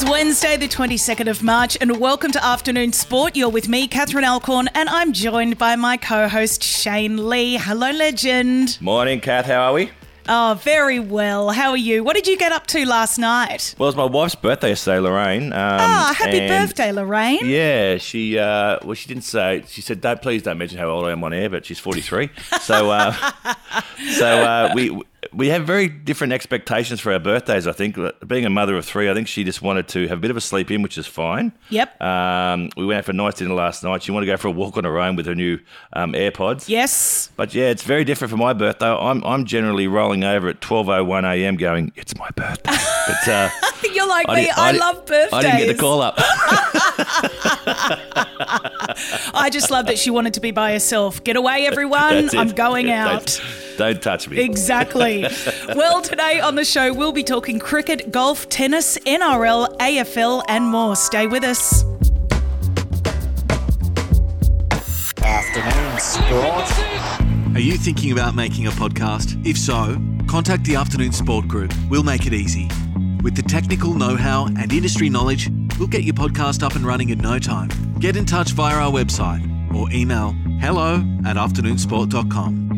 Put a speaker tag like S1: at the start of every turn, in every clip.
S1: It's Wednesday, the 22nd of March, and welcome to Afternoon Sport. You're with me, Catherine Alcorn, and I'm joined by my co host, Shane Lee. Hello, legend.
S2: Morning, Cath. How are we?
S1: Oh, very well. How are you? What did you get up to last night?
S2: Well, it's my wife's birthday yesterday, Lorraine. Um,
S1: Ah, happy birthday, Lorraine.
S2: Yeah, she. Uh, well, she didn't say. She said, "Don't please don't mention how old I am on air," but she's forty three. so, uh, so uh, we we have very different expectations for our birthdays. I think, being a mother of three, I think she just wanted to have a bit of a sleep in, which is fine.
S1: Yep.
S2: Um, we went out for a nice dinner last night. She wanted to go for a walk on her own with her new um, AirPods.
S1: Yes.
S2: But yeah, it's very different for my birthday. I'm I'm generally rolling over at 12:01 a.m. going, "It's my birthday." But uh,
S1: You're like me.
S2: di-
S1: I,
S2: di-
S1: love birthdays.
S2: I didn't get the call up.
S1: I just love that she wanted to be by herself. Get away, everyone. I'm going
S2: Yeah,
S1: out.
S2: Don't, don't touch me.
S1: Exactly. well, today on the show, we'll be talking cricket, golf, tennis, NRL, AFL, and more. Stay with us.
S3: Afternoon Sport.
S4: Are you thinking about making a podcast? If so, contact the Afternoon Sport Group. We'll make it easy. With the technical know how and industry knowledge, we'll get your podcast up and running in no time. Get in touch via our website or email hello at afternoonsport.com.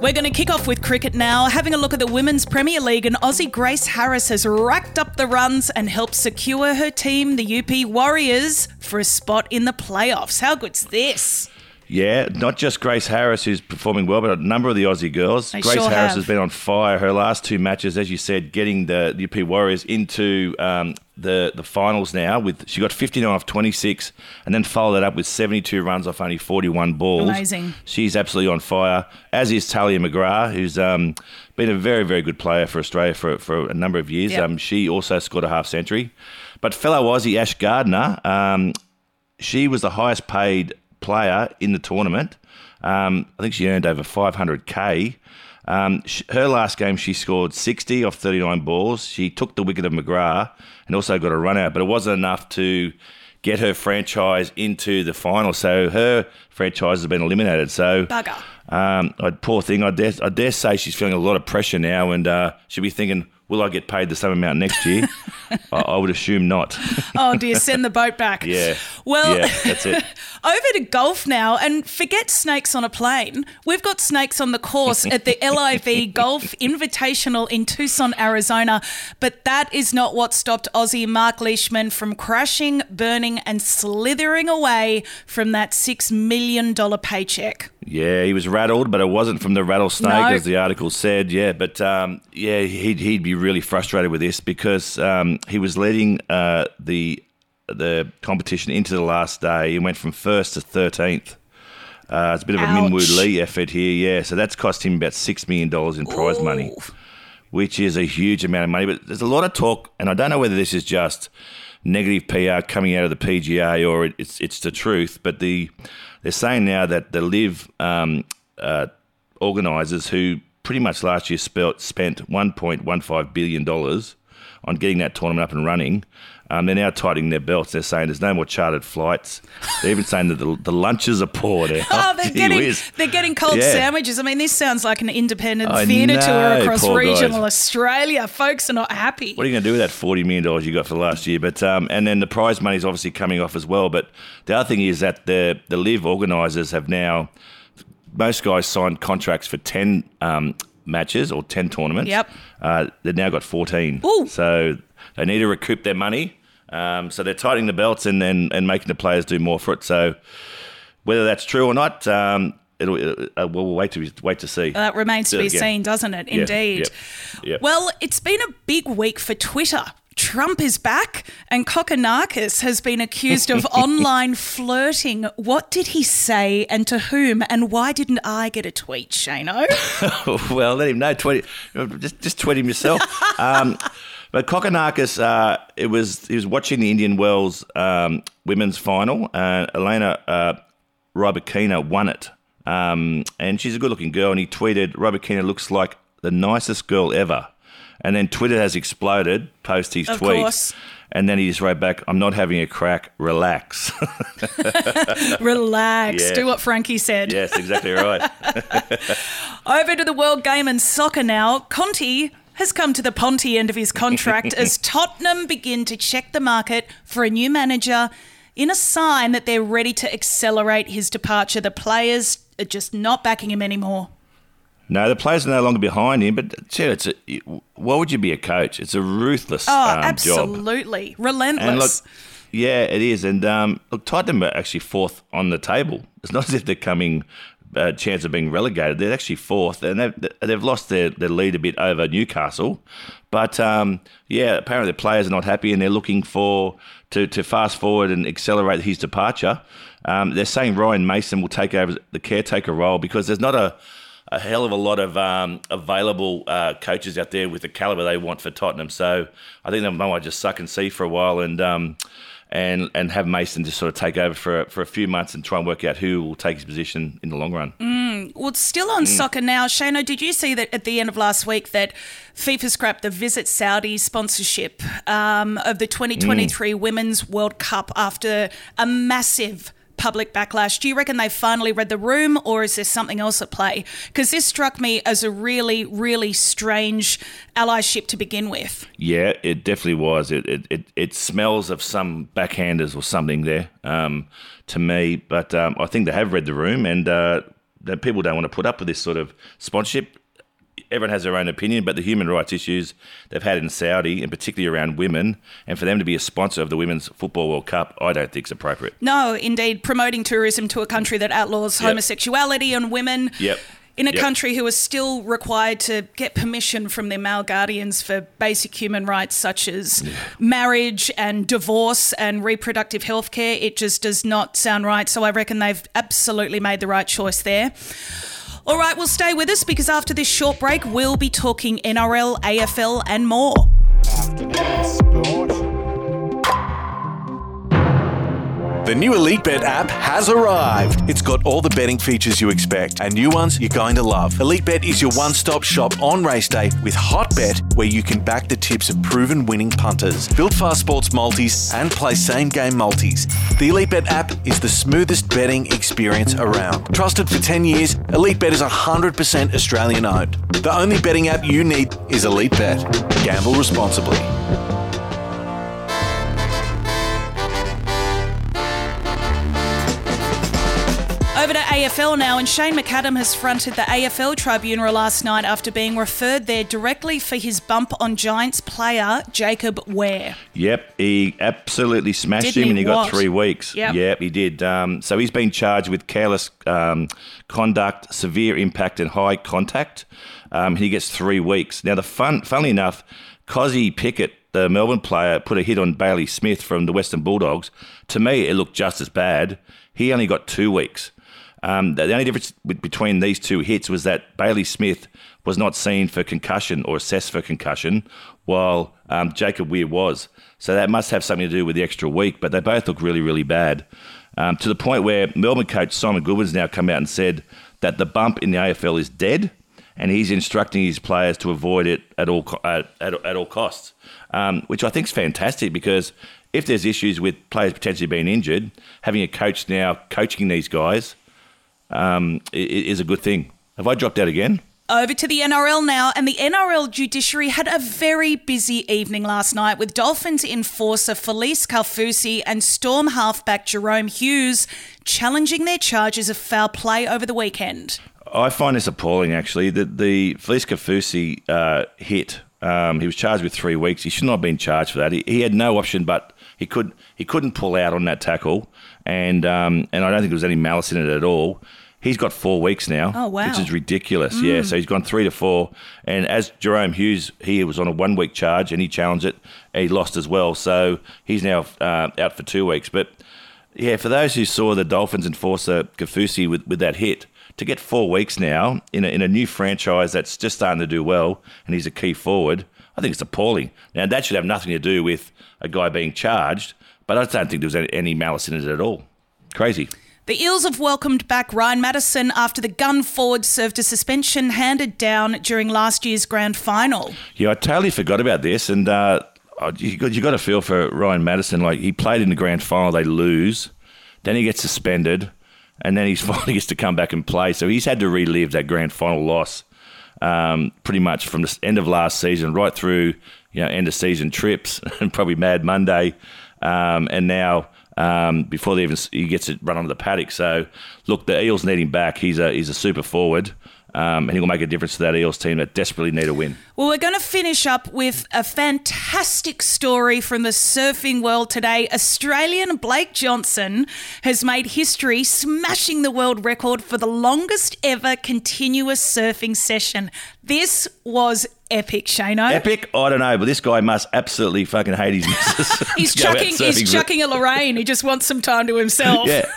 S1: We're going to kick off with cricket now, having a look at the Women's Premier League. And Aussie Grace Harris has racked up the runs and helped secure her team, the UP Warriors, for a spot in the playoffs. How good's this?
S2: Yeah, not just Grace Harris who's performing well, but a number of the Aussie girls.
S1: They
S2: Grace
S1: sure
S2: Harris
S1: have.
S2: has been on fire. Her last two matches, as you said, getting the, the UP Warriors into um, the the finals now. With she got 59 off 26, and then followed that up with 72 runs off only 41 balls.
S1: Amazing.
S2: She's absolutely on fire. As is Tahlia McGrath, who's um, been a very very good player for Australia for for a number of years.
S1: Yep.
S2: Um, she also scored a half century. But fellow Aussie Ash Gardner, um, she was the highest paid player in the tournament. Um, I think she earned over 500k. Um, sh- her last game, she scored 60 off 39 balls. She took the wicket of McGrath and also got a run out, but it wasn't enough to get her franchise into the final. So her franchise has been eliminated. So
S1: Bugger.
S2: um, I, poor thing. I dare, I dare say she's feeling a lot of pressure now, and uh, she'll be thinking, "Will I get paid the same amount next year?" I, I would assume not.
S1: Oh, dear, send the boat back.
S2: yeah.
S1: Well,
S2: yeah, that's it.
S1: Over to golf now, and forget snakes on a plane. We've got snakes on the course at the LIV Golf Invitational in Tucson, Arizona. But that is not what stopped Aussie Mark Leishman from crashing, burning, and slithering away from that $6 million paycheck.
S2: Yeah, he was rattled, but it wasn't from the rattlesnake,
S1: No.
S2: as the article said. Yeah, but um, yeah, he'd, he'd be really frustrated with this because um, he was leading uh, the the competition into the last day. He went from first to thirteenth. Uh, it's a bit of a
S1: Ouch.
S2: Minwoo Lee effort here, yeah. So that's cost him about six million dollars in prize money,
S1: Ooh.
S2: Which is a huge amount of money. But there's a lot of talk, and I don't know whether this is just negative PR coming out of the PGA or it- it's it's the truth. But the they're saying now that the LIV um, uh, organisers who pretty much last year spent 1.15 billion dollars on getting that tournament up and running. Um, they're now tightening their belts. They're saying there's no more chartered flights. They're even saying that the, the lunches are poor now.
S1: Oh, they're
S2: Gee
S1: getting
S2: whiz.
S1: they're getting cold
S2: Yeah.
S1: sandwiches. I mean, this sounds like an independent
S2: I
S1: theatre tour across
S2: poor guys.
S1: regional Australia. Folks are not happy.
S2: What are you going to do with that forty million dollars you got for last year? But um, and then the prize money is obviously coming off as well. But the other thing is that the the LIV organisers have now most guys signed contracts for ten um, matches or ten tournaments.
S1: Yep.
S2: Uh, they've now got fourteen.
S1: Ooh.
S2: So they need to recoup their money. Um, so they're tightening the belts and, and and making the players do more for it. So whether that's true or not, um, it'll, it'll uh, we'll wait to wait to see.
S1: That remains to be
S2: again.
S1: seen, doesn't it?
S2: Yeah,
S1: Indeed. Well, it's been a big week for Twitter. Trump is back, and Kokkinakis has been accused of online flirting. What did he say, and to whom, and why didn't I get a tweet, Shano?
S2: well, let him know. Tweet, just just tweet him yourself. um, but Kokkinakis, uh, it was he was watching the Indian Wells um, women's final. Uh, Elena uh, Rybakina won it, um, and she's a good-looking girl. And he tweeted, "Rybakina looks like the nicest girl ever." And then Twitter has exploded post his
S1: Of
S2: tweet.
S1: course.
S2: And then he just wrote back, "I'm not having a crack. Relax."
S1: Relax.
S2: Yeah.
S1: Do what Frankie said.
S2: yes, exactly right.
S1: Over to the World Game and soccer now. Conte has come to the Ponty end of his contract as Tottenham begin to check the market for a new manager in a sign that they're ready to accelerate his departure. The players are just not backing him anymore.
S2: No, the players are no longer behind him. But gee, it's a, why would you be a coach? It's a ruthless
S1: Oh,
S2: um, job.
S1: absolutely. Relentless.
S2: And look, yeah, it is. And um, look, Tottenham are actually fourth on the table. It's not as if they're coming uh, chance of being relegated. They're actually fourth, and they've they've lost their, their lead a bit over Newcastle. But um, yeah, apparently the players are not happy, and they're looking for to, to fast forward and accelerate his departure. Um, they're saying Ryan Mason will take over the caretaker role because there's not a a hell of a lot of um, available uh, coaches out there with the caliber they want for Tottenham. So I think they might just suck and see for a while and um, and and have Mason just sort of take over for for a few months and try and work out who will take his position in the long run.
S1: Mm, well, it's still on mm. soccer now. Shano, did you see that at the end of last week that FIFA scrapped the Visit Saudi sponsorship um, of the 2023 mm. Women's World Cup after a massive public backlash? Do you reckon they finally read the room or is there something else at play? Because this struck me as a really, really strange allyship to begin with.
S2: Yeah, it definitely was. It it, it, it smells of some backhanders or something there um, to me. But um, I think they have read the room, and uh, that people don't want to put up with this sort of sponsorship. Everyone has their own opinion, but the human rights issues they've had in Saudi, and particularly around women, and for them to be a sponsor of the Women's Football World Cup, I don't think is appropriate.
S1: No, indeed, promoting tourism to a country that outlaws
S2: Yep.
S1: homosexuality and women.
S2: Yep.
S1: In a
S2: Yep.
S1: country who is still required to get permission from their male guardians for basic human rights such as marriage and divorce and reproductive health care, it just does not sound right. So I reckon they've absolutely made the right choice there. All right, well, stay with us because after this short break, we'll be talking NRL, AFL, and more.
S4: The new Elite Bet app has arrived. It's got all the betting features you expect and new ones you're going to love. Elite Bet is your one stop shop on race day with Hot Bet, where you can back the tips of proven winning punters, build fast sports multis, and play same game multis. The Elite Bet app is the smoothest betting experience around. Trusted for 10 years, Elite Bet is 100% Australian owned. The only betting app you need is Elite Bet. Gamble responsibly.
S1: AFL now, and Shane McAdam has fronted the AFL tribunal last night after being referred there directly for his bump on Giants player Jacob Wehr.
S2: Yep, he absolutely smashed
S1: Didn't
S2: him, and
S1: he
S2: he got three weeks.
S1: Yep.
S2: Yep, he did. Um, so he's been charged with careless um, conduct, severe impact, and high contact. Um, he gets three weeks. Now, the fun, funnily enough, Kozzie Pickett, the Melbourne player, put a hit on Bailey Smith from the Western Bulldogs. To me, it looked just as bad. He only got two weeks. Um, the only difference between these two hits was that Bailey Smith was not seen for concussion or assessed for concussion, while um, Jacob Wehr was. So that must have something to do with the extra week. But they both look really, really bad. Um, to the point where Melbourne coach Simon Goodwin's now come out and said that the bump in the AFL is dead, and he's instructing his players to avoid it at all at, at, at all costs, um, which I think is fantastic because if there's issues with players potentially being injured, having a coach now coaching these guys um, is a good thing. Have I dropped out again?
S1: Over to the NRL now, and the NRL judiciary had a very busy evening last night with Dolphins enforcer Felise Kaufusi and Storm halfback Jahrome Hughes challenging their charges of foul play over the weekend.
S2: I find this appalling, actually. that the Felise Kaufusi uh, hit, um, he was charged with three weeks. He should not have been charged for that. He, he had no option, but he could he couldn't pull out on that tackle, and um, and I don't think there was any malice in it at all. He's got four weeks now,
S1: Oh, wow.
S2: which is ridiculous. Yeah, so he's gone three to four. And as Jahrome Hughes, he was on a one week charge and he challenged it. He lost as well, so he's now uh, out for two weeks. But yeah, for those who saw the Dolphins enforcer Kaufusi with, with that hit, to get four weeks now in a, in a new franchise that's just starting to do well, and he's a key forward, I think it's appalling. Now, that should have nothing to do with a guy being charged, but I don't think there was any, any malice in it at all. Crazy.
S1: The Eels have welcomed back Ryan Matterson after the gun forward served a suspension handed down during last year's grand final.
S2: Yeah, I totally forgot about this, and uh, you got you got to feel for Ryan Matterson. Like he played in the grand final, they lose, then he gets suspended, and then he finally gets to come back and play. So he's had to relive that grand final loss. um, pretty much from the end of last season right through you know end of season trips and probably Mad Monday, um, and now. Um, before they even he gets it run onto the paddock, so look, the Eels need him back. He's a he's a super forward, um, and he will make a difference to that Eels team that desperately need a win.
S1: Well, we're going to finish up with a fantastic story from the surfing world today. Australian Blake Johnson has made history smashing the world record for the longest ever continuous surfing session. This was epic, Shano.
S2: Epic? I don't know, but this guy must absolutely fucking hate his missus.
S1: he's
S2: to go out
S1: chucking, he's chucking a Lorraine. He just wants some time to himself.
S2: Yeah.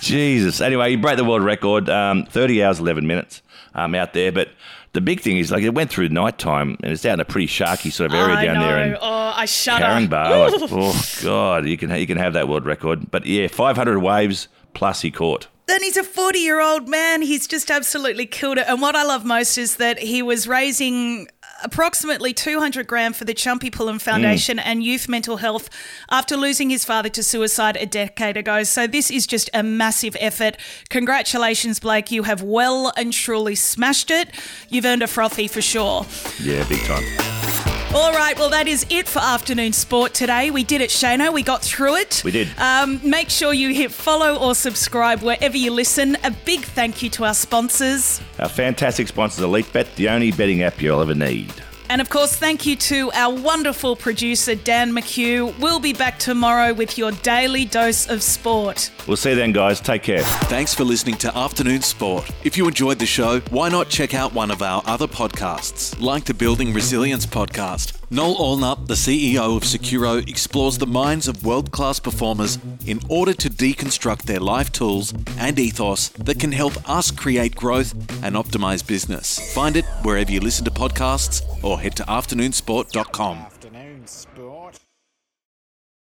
S2: Jesus. Anyway, he broke the world record, um, 30 hours, 11 minutes um, out there. But the big thing is, like, it went through night time and it's down in a pretty sharky sort of area
S1: I
S2: down
S1: know.
S2: there. And
S1: oh, I shudder.
S2: Caringbah,
S1: Ooh.
S2: like, oh, God, you can, you can have that world record. But yeah, 500 waves plus he caught.
S1: Then he's a 40 year old man. He's just absolutely killed it. And what I love most is that he was raising approximately 200 grand for the Chumpy Pullin Foundation and Youth Mental Health after losing his father to suicide a decade ago. So this is just a massive effort. Congratulations, Blake. You have well and truly smashed it. You've earned a frothy for sure.
S2: Yeah, big time.
S1: All right, well, that is it for afternoon sport today. We did it, Shano. We got through it.
S2: We did.
S1: Um, make sure you hit follow or subscribe wherever you listen. A big thank you to our sponsors.
S2: Our fantastic sponsors, Elite Bet, the only betting app you'll ever need.
S1: And of course, thank you to our wonderful producer, Dan McHugh. We'll be back tomorrow with your daily dose of sport.
S2: We'll see you then, guys. Take care.
S4: Thanks for listening to Afternoon Sport. If you enjoyed the show, why not check out one of our other podcasts, like the Building Resilience podcast? Noel Allnup, the CEO of Securo, explores the minds of world class performers in order to deconstruct their life tools and ethos that can help us create growth and optimize business. Find it wherever you listen to podcasts or head to afternoonsport.com.
S3: Afternoon sport.